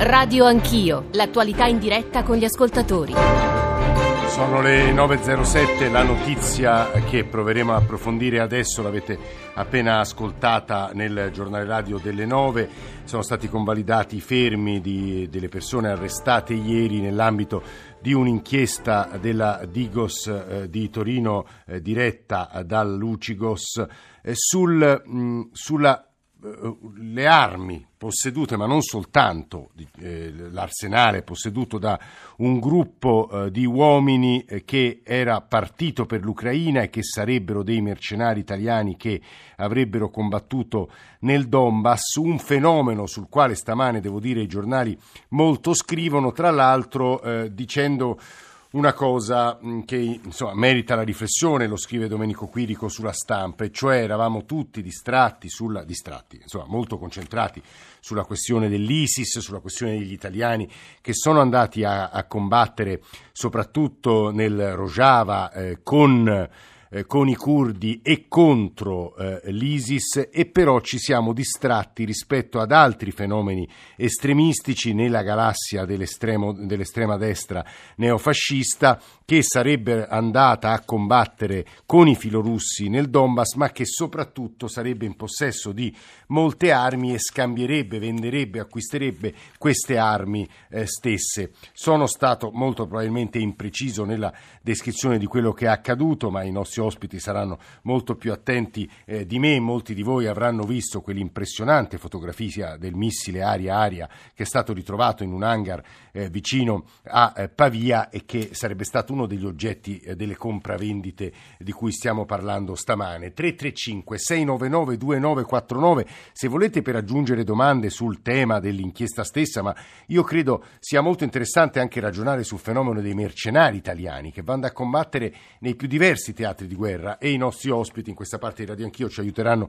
Radio Anch'io, l'attualità in diretta con gli ascoltatori. Sono le 9.07, la notizia che proveremo a approfondire adesso l'avete appena ascoltata nel giornale radio delle 9. Sono stati convalidati i fermi di, delle persone arrestate ieri nell'ambito di un'inchiesta della Digos eh, di Torino eh, diretta dal Lucigos eh, sul, mh, sulla eh, le armi possedute, ma non soltanto eh, l'arsenale posseduto da un gruppo eh, di uomini eh, che era partito per l'Ucraina e che sarebbero dei mercenari italiani che avrebbero combattuto nel Donbass, un fenomeno sul quale stamane, devo dire, i giornali molto scrivono, tra l'altro eh, dicendo una cosa mm, che insomma, merita la riflessione, lo scrive Domenico Quirico sulla stampa, e cioè eravamo tutti distratti, sulla, distratti insomma, molto concentrati sulla questione dell'ISIS, sulla questione degli italiani che sono andati a, a combattere soprattutto nel Rojava eh, con eh, con i curdi e contro eh, l'ISIS e però ci siamo distratti rispetto ad altri fenomeni estremistici nella galassia dell'estrema destra neofascista che sarebbe andata a combattere con i filorussi nel Donbass ma che soprattutto sarebbe in possesso di molte armi e scambierebbe, venderebbe, acquisterebbe queste armi eh, stesse. Sono stato molto probabilmente impreciso nella descrizione di quello che è accaduto ma i nostri ospiti saranno molto più attenti eh, di me, molti di voi avranno visto quell'impressionante fotografia del missile aria-aria che è stato ritrovato in un hangar eh, vicino a eh, Pavia e che sarebbe stato uno degli oggetti eh, delle compravendite di cui stiamo parlando stamane. 335 699 2949 se volete per aggiungere domande sul tema dell'inchiesta stessa, ma io credo sia molto interessante anche ragionare sul fenomeno dei mercenari italiani che vanno a combattere nei più diversi teatri di guerra e i nostri ospiti in questa parte di Radio Anch'io ci aiuteranno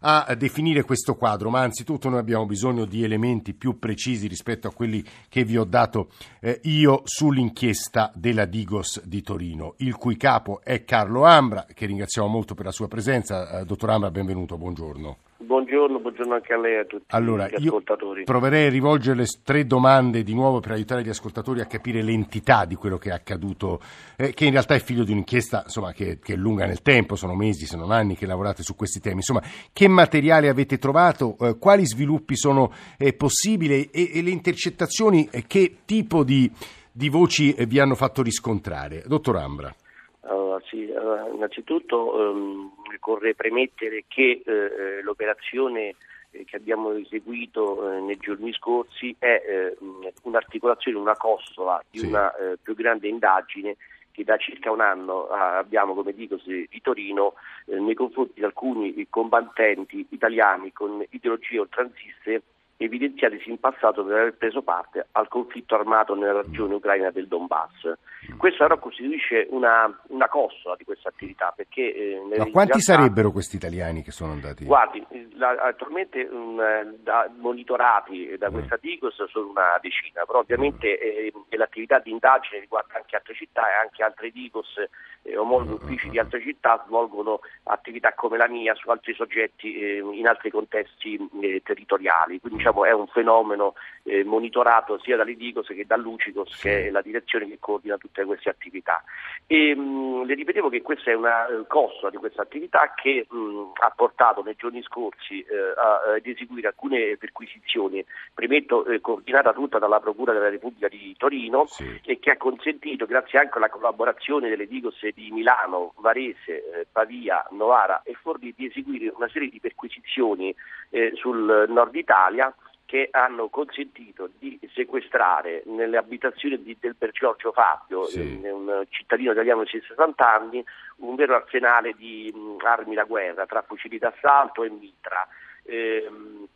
a definire questo quadro, ma anzitutto noi abbiamo bisogno di elementi più precisi rispetto a quelli che vi ho dato eh, io sull'inchiesta della Digos di Torino, il cui capo è Carlo Ambra, che ringraziamo molto per la sua presenza. Eh, dottor Ambra, benvenuto, buongiorno. Buongiorno, buongiorno anche a lei e a tutti allora, gli ascoltatori. proverei a rivolgere tre domande di nuovo per aiutare gli ascoltatori a capire l'entità di quello che è accaduto, eh, che in realtà è figlio di un'inchiesta insomma, che, che, è lunga nel tempo, sono mesi se non anni che lavorate su questi temi. Insomma, che materiale avete trovato, eh, quali sviluppi sono eh, possibili e, e, le intercettazioni, eh, che tipo di, di voci eh, vi hanno fatto riscontrare? Dottor Ambra. Uh, sì, innanzitutto um, occorre premettere che eh, eh l'operazione eh, che abbiamo eseguito eh, nei giorni scorsi è eh, un'articolazione, una costola di sì. una eh, più grande indagine che da circa un anno abbiamo, come dico, di Torino nei confronti di alcuni combattenti italiani con ideologie oltranziste evidenziatisi in passato per aver preso parte al conflitto armato nella regione ucraina del Donbass. Questo però costituisce una, una costola di questa attività perché... Eh, Ma quanti realtà, sarebbero questi italiani che sono andati? Guardi, la, attualmente um, da, monitorati da mm. questa Digos sono una decina, però ovviamente eh, l'attività di indagine riguarda anche altre città e anche altre Digos eh, omologhi uffici di altre città svolgono attività come la mia su altri soggetti eh, in altri contesti eh, territoriali. Quindi diciamo, è un fenomeno eh, monitorato sia dall'Idigos che dall'Ucicos, che è la direzione che coordina tutte queste attività. E, mh, mm, le ripetevo che questa è una eh, costola di questa attività che mh, ha portato nei giorni scorsi eh, ad eseguire alcune perquisizioni, premetto coordinata tutta dalla Procura della Repubblica di Torino sì. e che ha consentito, grazie anche alla collaborazione delle Digos di Milano, Varese, Pavia, Novara e Forlì, di eseguire una serie di perquisizioni eh, sul nord Italia che hanno consentito di sequestrare nelle abitazioni di, del Per Giorgio Fabio, sì. un cittadino italiano di 60 anni, un vero arsenale di mh, armi da guerra, tra fucili d'assalto e mitra. Ehm,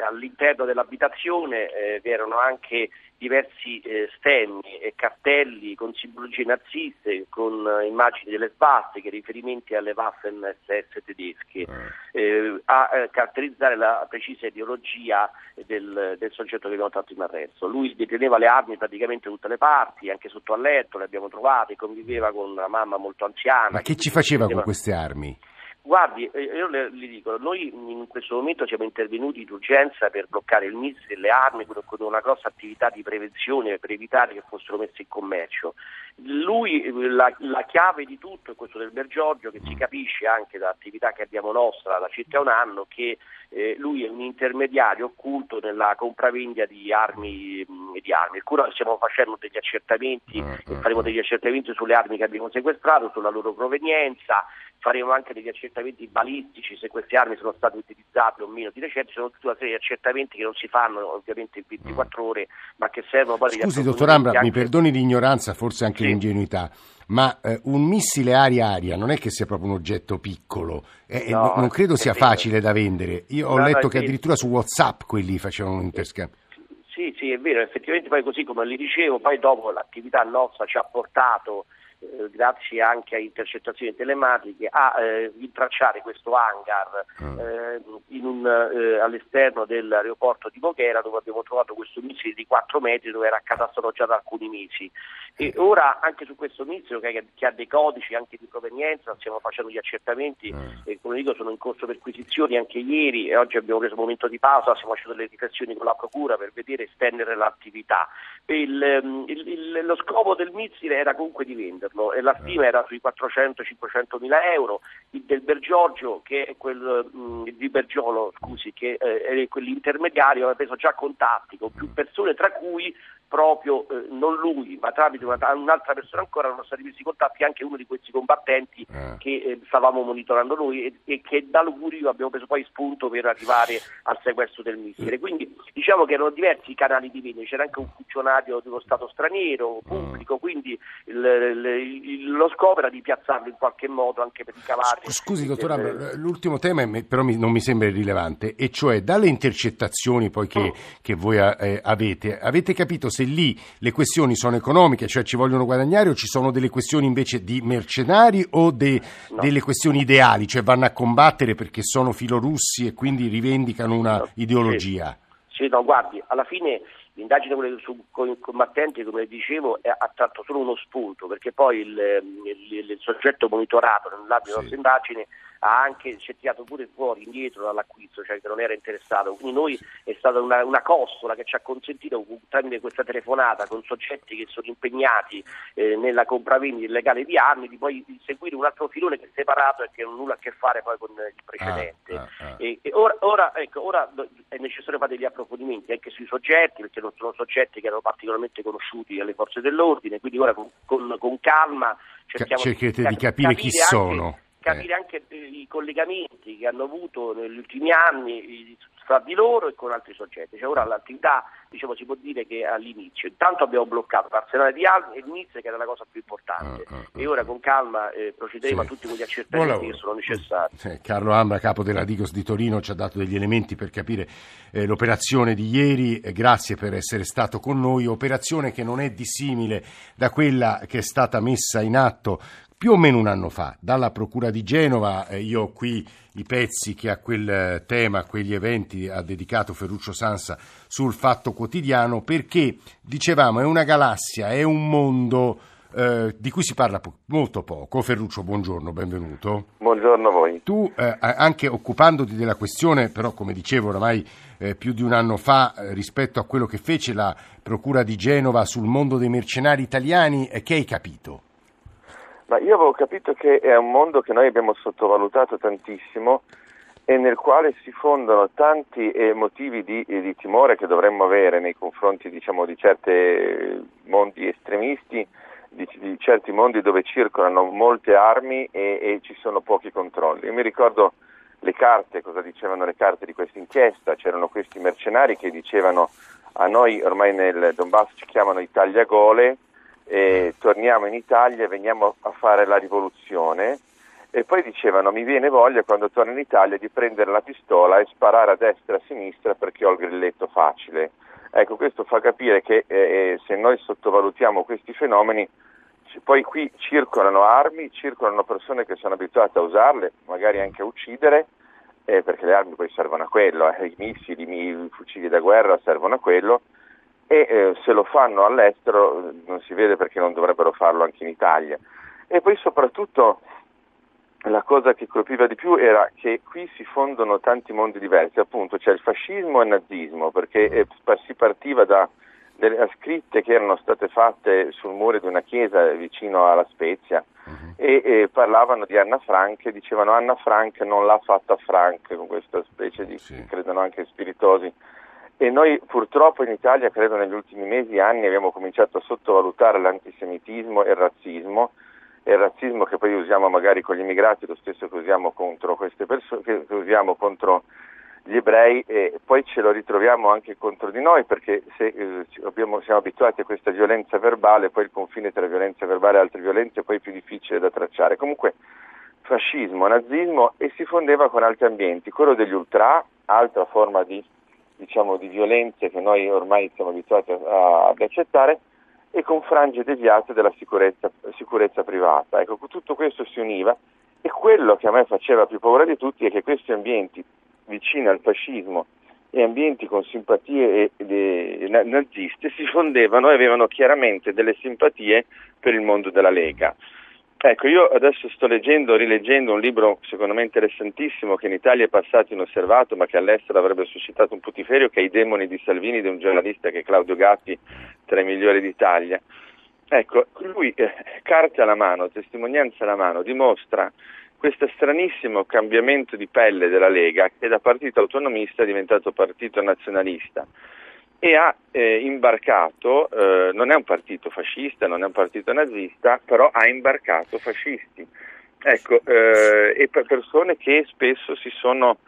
all'interno dell'abitazione eh, vi erano anche diversi eh, stemmi e cartelli con simbologie naziste, con eh, immagini delle svastiche, riferimenti alle Waffen SS tedesche, eh. eh a eh, caratterizzare la precisa ideologia del, del soggetto che abbiamo tratto in arresto. Lui deteneva le armi praticamente da tutte le parti, anche sotto al letto le abbiamo trovate, conviveva con una mamma molto anziana. Ma che, che ci faceva con queste armi? Guardi, eh, io le, le, dico, noi in questo momento siamo intervenuti d'urgenza per bloccare il missile, le armi, con una grossa attività di prevenzione per evitare che fossero messe in commercio. Lui, la, la chiave di tutto è questo del Bergiorgio, che si capisce anche dall'attività che abbiamo nostra da circa un anno, che eh, lui è un intermediario occulto nella compravendita di armi. Di armi. Cui stiamo facendo degli accertamenti, uh, faremo degli accertamenti sulle armi che abbiamo sequestrato, sulla loro provenienza, faremo anche degli accertamenti balistici se queste armi sono state utilizzate o meno di recente, sono tutta una serie di accertamenti che non si fanno ovviamente in 24 ore, ma che servono poi Scusi, dottor Ambra, anche... mi perdoni l'ignoranza, forse anche sì. l'ingenuità, ma eh, un missile aria-aria non è che sia proprio un oggetto piccolo, eh, no, non credo sia facile da vendere. Io ho no, letto no, che addirittura su WhatsApp quelli facevano un interscambio. Sì, sì, è vero, effettivamente poi così come li dicevo, poi dopo l'attività nostra ci ha portato eh, grazie anche a intercettazioni telematiche, a eh, intracciare questo hangar mm. eh, un, eh, all'esterno dell'aeroporto di Voghera dove abbiamo trovato questo missile di 4 metri dove era accatastato già da alcuni mesi. E ora anche su questo missile che, che, ha dei codici anche di provenienza stiamo facendo gli accertamenti mm. e come dico sono in corso perquisizioni anche ieri e oggi abbiamo preso un momento di pausa, stiamo facendo delle riflessioni con la Procura per vedere e estendere l'attività. Il, ehm, il, il, lo scopo del missile era comunque di venderlo e la stima era sui 400-500 mila euro, il del Bergiorgio, che è quel mh, di Bergiolo, scusi, che eh, è quell'intermediario, aveva preso già contatti con più persone, tra cui proprio eh, non lui, ma tramite una, un'altra persona ancora erano stati messi contatti anche uno di questi combattenti eh. che eh, stavamo monitorando noi e, e che dall'augurio abbiamo preso poi spunto per arrivare al sequestro del missile. Quindi diciamo che erano diversi i canali di vendita, c'era anche un funzionario dello Stato straniero, pubblico, quindi il, il, il, lo scopo era di piazzarlo in qualche modo anche per ricavare. Scusi dottor Ambra, l'ultimo tema però mi, non mi sembra irrilevante, e cioè dalle intercettazioni poi che, oh. che voi eh, avete, avete capito se se lì le questioni sono economiche, cioè ci vogliono guadagnare, o ci sono delle questioni invece di mercenari o de, no. delle questioni ideali, cioè vanno a combattere perché sono filorussi e quindi rivendicano una no. ideologia? Sì. sì, no, guardi, alla fine l'indagine con i combattenti, come dicevo, ha tratto solo uno spunto, perché poi il, il, il soggetto monitorato nell'ambito sì. della nostra indagine ha anche ci tirato pure fuori indietro dall'acquisto, cioè che non era interessato. Quindi noi è stata una, una costola che ci ha consentito tramite questa telefonata con soggetti che sono impegnati eh, nella compravendita illegale di armi di poi seguire un altro filone che è separato e che non ha nulla a che fare poi con il precedente. Ah, ah, ah. E, e ora, ora, ecco, ora, è necessario fare degli approfondimenti anche sui soggetti, perché non sono soggetti che erano particolarmente conosciuti alle forze dell'ordine, quindi ora con, con, con calma cerchiamo cercherete di capire, chi sono capire anche i collegamenti che hanno avuto negli ultimi anni fra di loro e con altri soggetti. Cioè ora l'attività diciamo, si può dire che all'inizio. Intanto abbiamo bloccato l'arsenale di armi e l'inizio che era la cosa più importante. Uh, uh, uh, e ora con calma eh, procederemo sì. a tutti quegli accertamenti che sono necessari. Sì. Carlo Ambra, capo della Digos di Torino, ci ha dato degli elementi per capire eh, l'operazione di ieri. Eh, grazie per essere stato con noi. Operazione che non è dissimile da quella che è stata messa in atto più o meno un anno fa dalla Procura di Genova. Eh, io ho qui i pezzi che a quel eh, tema, a quegli eventi ha dedicato Ferruccio Sansa sul Fatto Quotidiano perché, dicevamo, è una galassia, è un mondo eh, di cui si parla po- molto poco. Ferruccio, buongiorno, benvenuto. Buongiorno a voi. Tu, eh, anche occupandoti della questione, però come dicevo oramai eh, più di un anno fa, eh, rispetto a quello che fece la Procura di Genova sul mondo dei mercenari italiani, che hai capito? Ma io avevo capito che è un mondo che noi abbiamo sottovalutato tantissimo e nel quale si fondano tanti motivi di, di, timore che dovremmo avere nei confronti diciamo, di certi mondi estremisti, di, di, certi mondi dove circolano molte armi e, e, ci sono pochi controlli. Io mi ricordo le carte, cosa dicevano le carte di questa inchiesta, c'erano questi mercenari che dicevano a noi ormai nel Donbass ci chiamano Italia Gole, eh, torniamo in Italia e veniamo a fare la rivoluzione e poi dicevano mi viene voglia quando torno in Italia di prendere la pistola e sparare a destra e a sinistra perché ho il grilletto facile. Ecco, questo fa capire che eh, eh se noi sottovalutiamo questi fenomeni, poi qui circolano armi, circolano persone che sono abituate a usarle, magari anche a uccidere, eh, perché le armi poi servono a quello, eh, i missili, i fucili da guerra servono a quello, e eh, se lo fanno all'estero non si vede perché non dovrebbero farlo anche in Italia. E poi soprattutto la cosa che colpiva di più era che qui si fondono tanti mondi diversi, appunto c'è il fascismo e il nazismo, perché eh, si partiva da delle scritte che erano state fatte sul muro di una chiesa vicino alla Spezia uh-huh. e, e, parlavano di Anna Frank e dicevano Anna Frank non l'ha fatta Frank, con questa specie di, sì. credono anche spiritosi. E noi purtroppo in Italia, credo negli ultimi mesi anni, abbiamo cominciato a sottovalutare l'antisemitismo e il razzismo e il razzismo che poi usiamo magari con gli immigrati, lo stesso che usiamo contro queste persone, che usiamo contro gli ebrei e poi ce lo ritroviamo anche contro di noi perché se eh, abbiamo, siamo abituati a questa violenza verbale, poi il confine tra violenza verbale e altre violenze poi è più difficile da tracciare. Comunque fascismo, nazismo e si fondeva con altri ambienti, quello degli ultra, altra forma di, diciamo, di violenze che noi ormai siamo abituati a, ad accettare, e con frange deviate della sicurezza, sicurezza privata. Ecco, tutto questo si univa e quello che a me faceva più paura di tutti è che questi ambienti vicini al fascismo e ambienti con simpatie naziste si fondevano e avevano chiaramente delle simpatie per il mondo della Lega. Ecco, io adesso sto leggendo, rileggendo un libro secondo me interessantissimo che in Italia è passato inosservato ma che all'estero avrebbe suscitato un putiferio, che è I demoni di Salvini di un giornalista che è Claudio Gatti, tra i migliori d'Italia. Ecco, lui, eh, carta alla mano, testimonianza alla mano, dimostra questo stranissimo cambiamento di pelle della Lega che da partito autonomista è diventato partito nazionalista e ha eh, imbarcato, eh, non è un partito fascista, non è un partito nazista, però ha imbarcato fascisti. Ecco, eh, e per persone che spesso si sono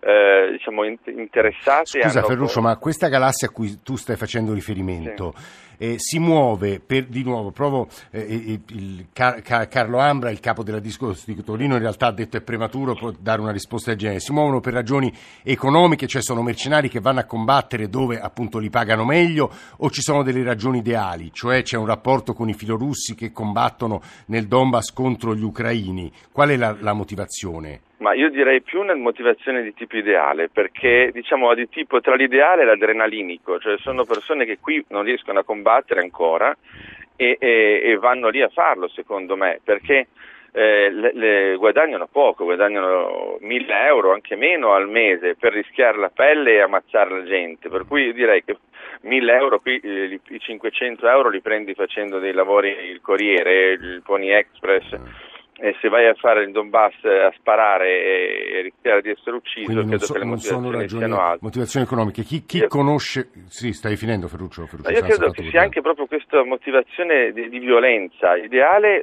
eh, diciamo, interessate. Scusa hanno... Ferruccio, ma questa galassia a cui tu stai facendo riferimento sì. Eh, si muove per, di nuovo, provo eh, il, il Car- Car- Carlo Ambra, il capo della discorso di Torino, in realtà ha detto è prematuro dare una risposta del genere, si muovono per ragioni economiche, cioè sono mercenari che vanno a combattere dove appunto li pagano meglio o ci sono delle ragioni ideali, cioè c'è un rapporto con i filorussi che combattono nel Donbass contro gli ucraini, qual è la, la motivazione? Ma io direi più una motivazione di tipo ideale, perché diciamo di tipo tra l'ideale e l'adrenalinico, cioè sono persone che qui non riescono a combattere ancora e, e, e vanno lì a farlo secondo me, perché eh, le, le guadagnano poco, guadagnano 1000 euro, anche meno al mese per rischiare la pelle e ammazzare la gente, per cui io direi che 1000 euro qui, eh, i 500 euro li prendi facendo dei lavori, il Corriere, il Pony Express e se vai a fare il Donbass eh, a sparare e, e rischiare di essere ucciso, Quindi credo so, che le motivazioni non sono ragioni, motivazioni economiche. Chi, chi io, conosce... Sì, stai finendo Ferruccio. Ferruccio io credo che sia anche proprio questa motivazione di, di violenza ideale,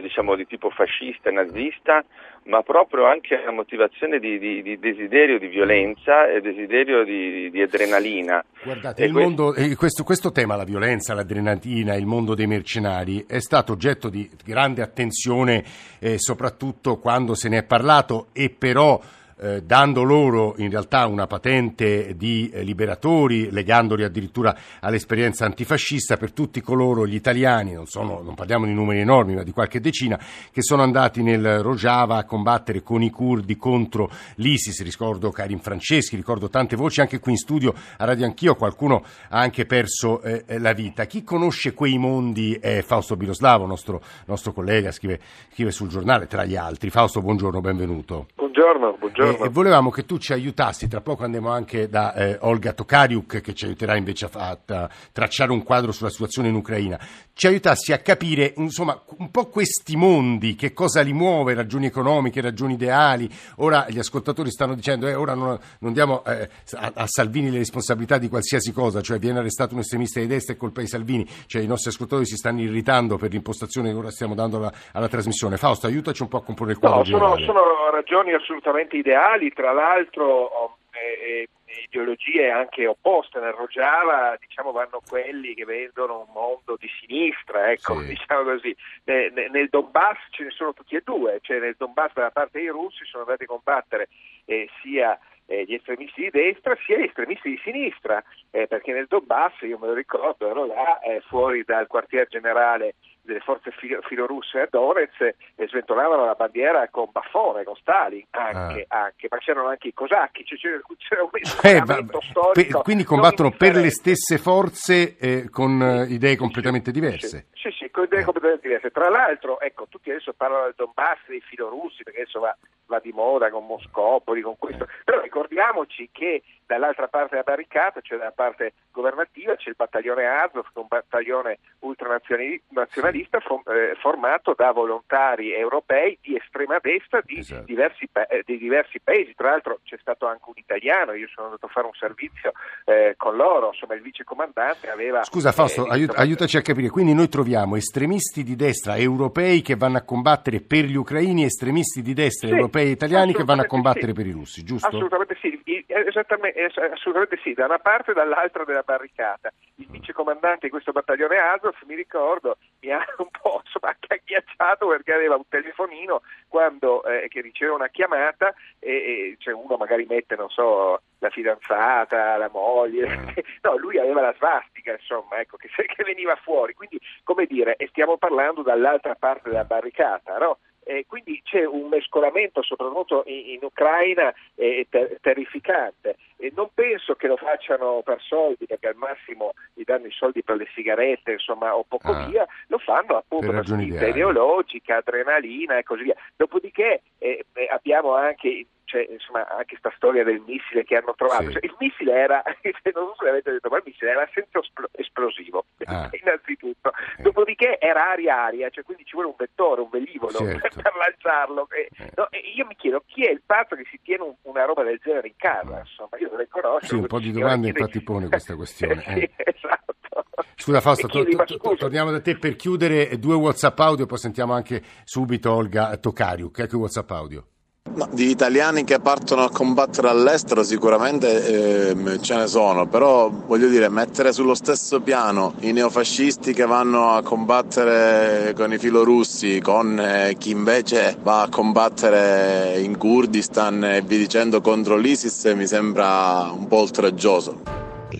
diciamo di tipo fascista nazista, ma proprio anche una motivazione di, di, di, desiderio di violenza e desiderio di, di adrenalina. Guardate, il questo... Mondo, questo, questo, tema, la violenza, l'adrenalina, il mondo dei mercenari, è stato oggetto di grande attenzione, eh, soprattutto quando se ne è parlato e però eh, dando loro in realtà una patente di eh, liberatori, legandoli addirittura all'esperienza antifascista per tutti coloro, gli italiani, non, sono, non parliamo di numeri enormi, ma di qualche decina, che sono andati nel Rojava a combattere con i curdi contro l'ISIS. Ricordo Karim Franceschi, ricordo tante voci, anche qui in studio a Radio Anch'io qualcuno ha anche perso eh, la vita. Chi conosce quei mondi è Fausto Biloslavo, nostro, nostro collega, scrive, scrive sul giornale tra gli altri. Fausto, buongiorno, benvenuto. Buongiorno, buongiorno. E, volevamo che tu ci aiutassi, tra poco andiamo anche da eh, Olga Tokariuk che ci aiuterà invece a, a, tracciare un quadro sulla situazione in Ucraina, ci aiutassi a capire insomma un po' questi mondi, che cosa li muove, ragioni economiche, ragioni ideali. Ora gli ascoltatori stanno dicendo eh, ora non, non diamo eh, a, a, Salvini le responsabilità di qualsiasi cosa, cioè viene arrestato un estremista di destra e colpa di Salvini, cioè i nostri ascoltatori si stanno irritando per l'impostazione che ora stiamo dando alla, alla trasmissione. Fausto, aiutaci un po' a comporre il quadro no, sono, sono ragioni assolutamente ideali, tra l'altro oh, eh, ideologie anche opposte. Nel Rojava diciamo, vanno quelli che vedono un mondo di sinistra, ecco, sì. diciamo così. Eh, nel Donbass ce ne sono tutti e due, cioè nel Donbass da parte dei russi sono andati a combattere eh, sia eh, gli estremisti di destra sia gli estremisti di sinistra, eh, perché nel Donbass, io me lo ricordo, ero là eh, fuori dal quartier generale delle forze filo, filorusse a Donetsk e sventolavano la bandiera con Baffone, con Stalin anche, ah. anche ma c'erano anche i cosacchi, cioè c'era, un eh, va, storico. quindi combattono per le stesse forze eh, con eh, idee completamente diverse. Sì, sì, con delle competenze diverse. Tra l'altro, ecco, tutti adesso parlano del Donbass, dei filorussi, perché adesso va, va di moda con Moscopoli, con questo, però ricordiamoci che dall'altra parte della barricata, cioè dalla parte governativa, c'è il battaglione Azov, un battaglione ultranazionalista eh, formato da volontari europei di estrema destra di, esatto. diversi, eh, di diversi paesi. Tra l'altro c'è stato anche un italiano, io sono andato a fare un servizio eh, con loro, insomma il vicecomandante aveva... Scusa Fausto, eh, aiut- aiutaci a capire, quindi noi troviamo estremisti di destra europei che vanno a combattere per gli ucraini estremisti di destra sì, europei e italiani che vanno a combattere sì. per i russi, giusto? Assolutamente sì, esattamente assolutamente sì, da una parte e dall'altra della barricata. Il vicecomandante di questo battaglione Azov, mi ricordo, mi ha un po' insomma, anche agghiacciato perché aveva un telefonino quando, eh, che riceve una chiamata e, e cioè uno magari mette, non so, la fidanzata, la moglie, eh. no, lui aveva la svastica, insomma, ecco, che, che veniva fuori. Quindi, come dire, e stiamo parlando dall'altra parte della barricata, no? Eh, quindi c'è un mescolamento soprattutto in, in Ucraina eh, ter- terrificante. E non penso che lo facciano per soldi perché al massimo gli danno i soldi per le sigarette insomma o poco ah, via lo fanno appunto per, spinta ideologica, adrenalina e così via. Dopodiché eh, eh abbiamo anche c'è insomma anche questa storia del missile che hanno trovato. Sì. Cioè, il missile era, non so se l'avete detto, ma il missile era senza esplosivo, ah. innanzitutto. Eh. Dopodiché era aria-aria, cioè quindi ci vuole un vettore, un velivolo certo. per lanciarlo. E, eh. no, e io mi chiedo chi è il pazzo che si tiene un, una roba del genere in casa, insomma, io dovrei conoscere. Sì, un po' di domande infatti pone questa questione. sì, eh. esatto. Scusa Fausto, to, to, to, torniamo da te per chiudere due WhatsApp audio, poi sentiamo anche subito Olga Tocariuk. Ecco i WhatsApp audio. No, di italiani che partono a combattere all'estero sicuramente eh, ce ne sono, però voglio dire mettere sullo stesso piano i neofascisti che vanno a combattere con i filorussi con eh, chi invece va a combattere in Kurdistan e vi dicendo contro l'ISIS mi sembra un po' oltraggioso.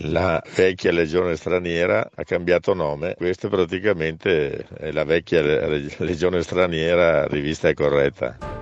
La vecchia legione straniera ha cambiato nome, questa praticamente è la vecchia legione straniera rivista e corretta.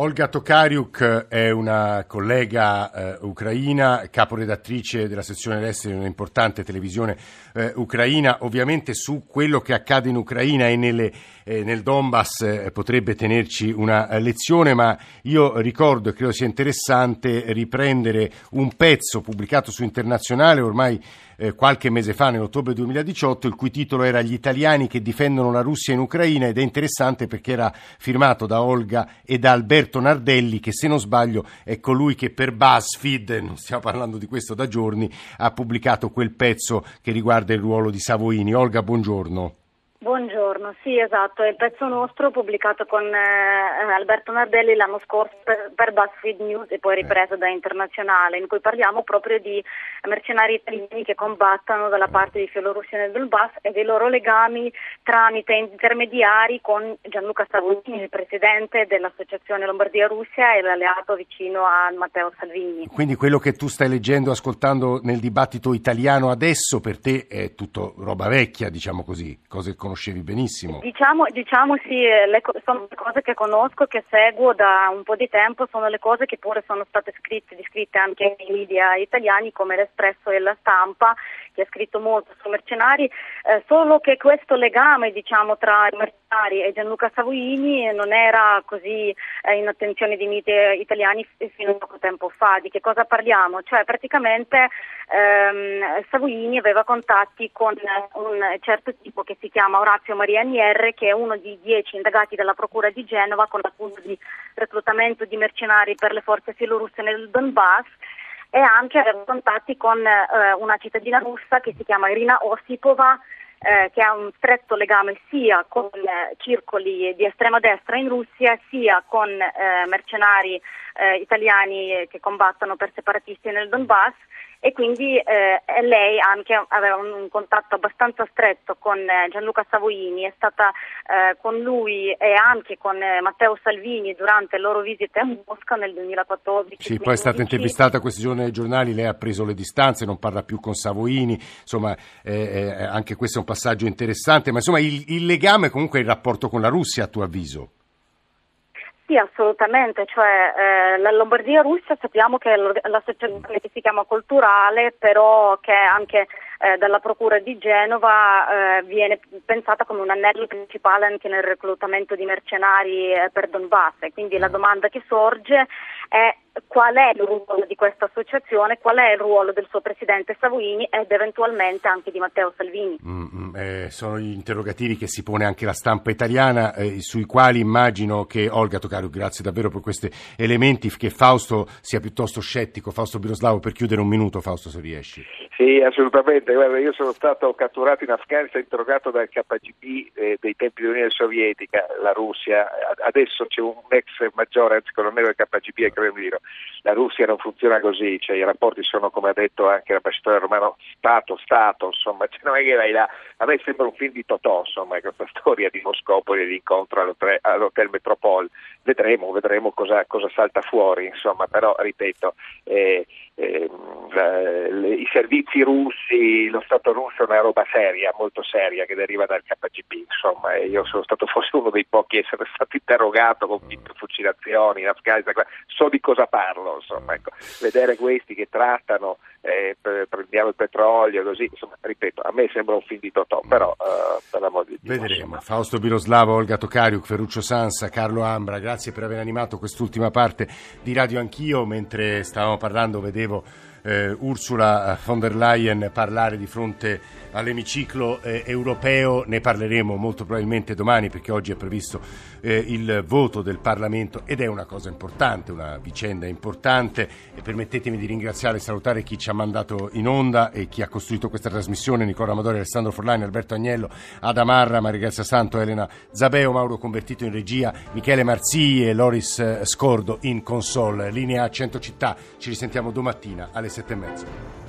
Olga Tokariuk è una collega eh, ucraina, caporedattrice della sezione esteri di un'importante televisione eh, ucraina. Ovviamente su quello che accade in Ucraina e nelle, eh, nel Donbass eh, potrebbe tenerci una eh, lezione, ma io ricordo e credo sia interessante riprendere un pezzo pubblicato su Internazionale ormai eh, qualche mese fa, nell'ottobre 2018, il cui titolo era Gli italiani che difendono la Russia in Ucraina ed è interessante perché era firmato da Olga e da Alberto Nardelli, che se non sbaglio è colui che per BuzzFeed, non stiamo parlando di questo da giorni, ha pubblicato quel pezzo che riguarda il ruolo di Savoini. Olga, buongiorno. Buongiorno, sì esatto, è il pezzo nostro pubblicato con eh, Alberto Nardelli l'anno scorso per, per BuzzFeed News e poi ripreso da Internazionale, in cui parliamo proprio di mercenari italiani che combattono dalla parte di Fielorussia nel Donbass e dei loro legami tramite intermediari con Gianluca Stavoni, il presidente dell'Associazione Lombardia Russia e l'alleato vicino a Matteo Salvini. Quindi quello che tu stai leggendo, ascoltando nel dibattito italiano adesso per te è tutto roba vecchia, diciamo così, cose che conoscevi benissimo. Diciamo, diciamo sì, le, sono le cose che conosco, che seguo da un po' di tempo, sono le cose che pure sono state scritte, descritte anche nei media italiani come l'Espresso e la Stampa, che ha scritto molto su mercenari, eh, solo che questo legame diciamo, tra mercenari e Gianluca Savoini non era così eh, in attenzione dei media italiani fino a poco tempo fa. Di che cosa parliamo? Cioè praticamente ehm, Savoini aveva contatti con un certo tipo che si chiama Orazio Maria Nier, che è uno di dieci indagati dalla Procura di Genova con l'accusa di reclutamento di mercenari per le forze filorusse nel Donbass e anche aveva contatti con eh, una cittadina russa che si chiama Irina Osipova, eh, che ha un stretto legame sia con eh, circoli di estrema destra in Russia sia con eh, mercenari eh, italiani che combattono per separatisti nel Donbass e quindi eh, lei anche aveva un, un, contatto abbastanza stretto con eh, Gianluca Savoini, è stata eh, con lui e anche con eh, Matteo Salvini durante le loro visite a Mosca nel 2014. Sì, poi è stata intervistata questi giorni ai giornali, lei ha preso le distanze, non parla più con Savoini, insomma eh, eh, anche questo è un passaggio interessante, ma insomma il, il legame comunque è il rapporto con la Russia a tuo avviso? Sì, assolutamente, cioè eh, la Lombardia Russia sappiamo che è l'associazione che si chiama culturale, però che anche eh, dalla Procura di Genova eh, viene pensata come un anello principale anche nel reclutamento di mercenari eh, per Donbass. Quindi la domanda che sorge è qual è il ruolo di questa associazione, qual è il ruolo del suo presidente Savoini ed eventualmente anche di Matteo Salvini. Mm, mm, eh, sono gli interrogativi che si pone anche la stampa italiana, eh, sui quali immagino che Olga Tocario, grazie davvero per questi elementi, che Fausto sia piuttosto scettico. Fausto Biroslavo, per chiudere un minuto, Fausto, se riesci. Sì, assolutamente. Guarda, io sono stato catturato in Afghanistan, interrogato dal KGB eh, dei tempi dell'Unione Sovietica, la Russia. Adesso c'è un ex maggiore, anzi colonnello del KGB a Cremlino. La Russia non funziona così, cioè, i rapporti sono, come ha detto anche l'ambasciatore romano, Stato-Stato, insomma, cioè, non è che vai là. A me sembra un film di Totò, insomma, questa storia di Moscopoli e l'incontro all'hotel, all'hotel Metropole. Vedremo, vedremo cosa, cosa, salta fuori, insomma, però ripeto, eh, eh, i servizi russi, lo Stato russo è una roba seria, molto seria, che deriva dal KGB, insomma, io sono stato forse uno dei pochi a essere stato interrogato con fucilazioni in Afghanistan, so di cosa parlo, insomma, ecco. vedere questi che trattano, eh, prendiamo il petrolio, così, insomma, ripeto, a me sembra un film di Totò, però eh, per l'amor di Dio. Vedremo. Insomma. Fausto Biroslavo, Olga Tocariuk, Ferruccio Sansa, Carlo Ambra, grazie per aver animato quest'ultima parte di Radio Anch'io, mentre stavamo parlando vedevo eh, Ursula von der Leyen parlare di fronte all'emiciclo eh, europeo, ne parleremo molto probabilmente domani perché oggi è previsto eh, il voto del Parlamento ed è una cosa importante, una vicenda importante e permettetemi di ringraziare e salutare chi ci ha mandato in onda e chi ha costruito questa trasmissione, Nicola Amadori, Alessandro Forlani, Alberto Agnello, Adamarra, Maria Grazia Santo, Elena Zabeo, Mauro Convertito in regia, Michele Marzii e Loris eh, Scordo in console. Linea 100 città, ci risentiamo domattina alle 2017 metra.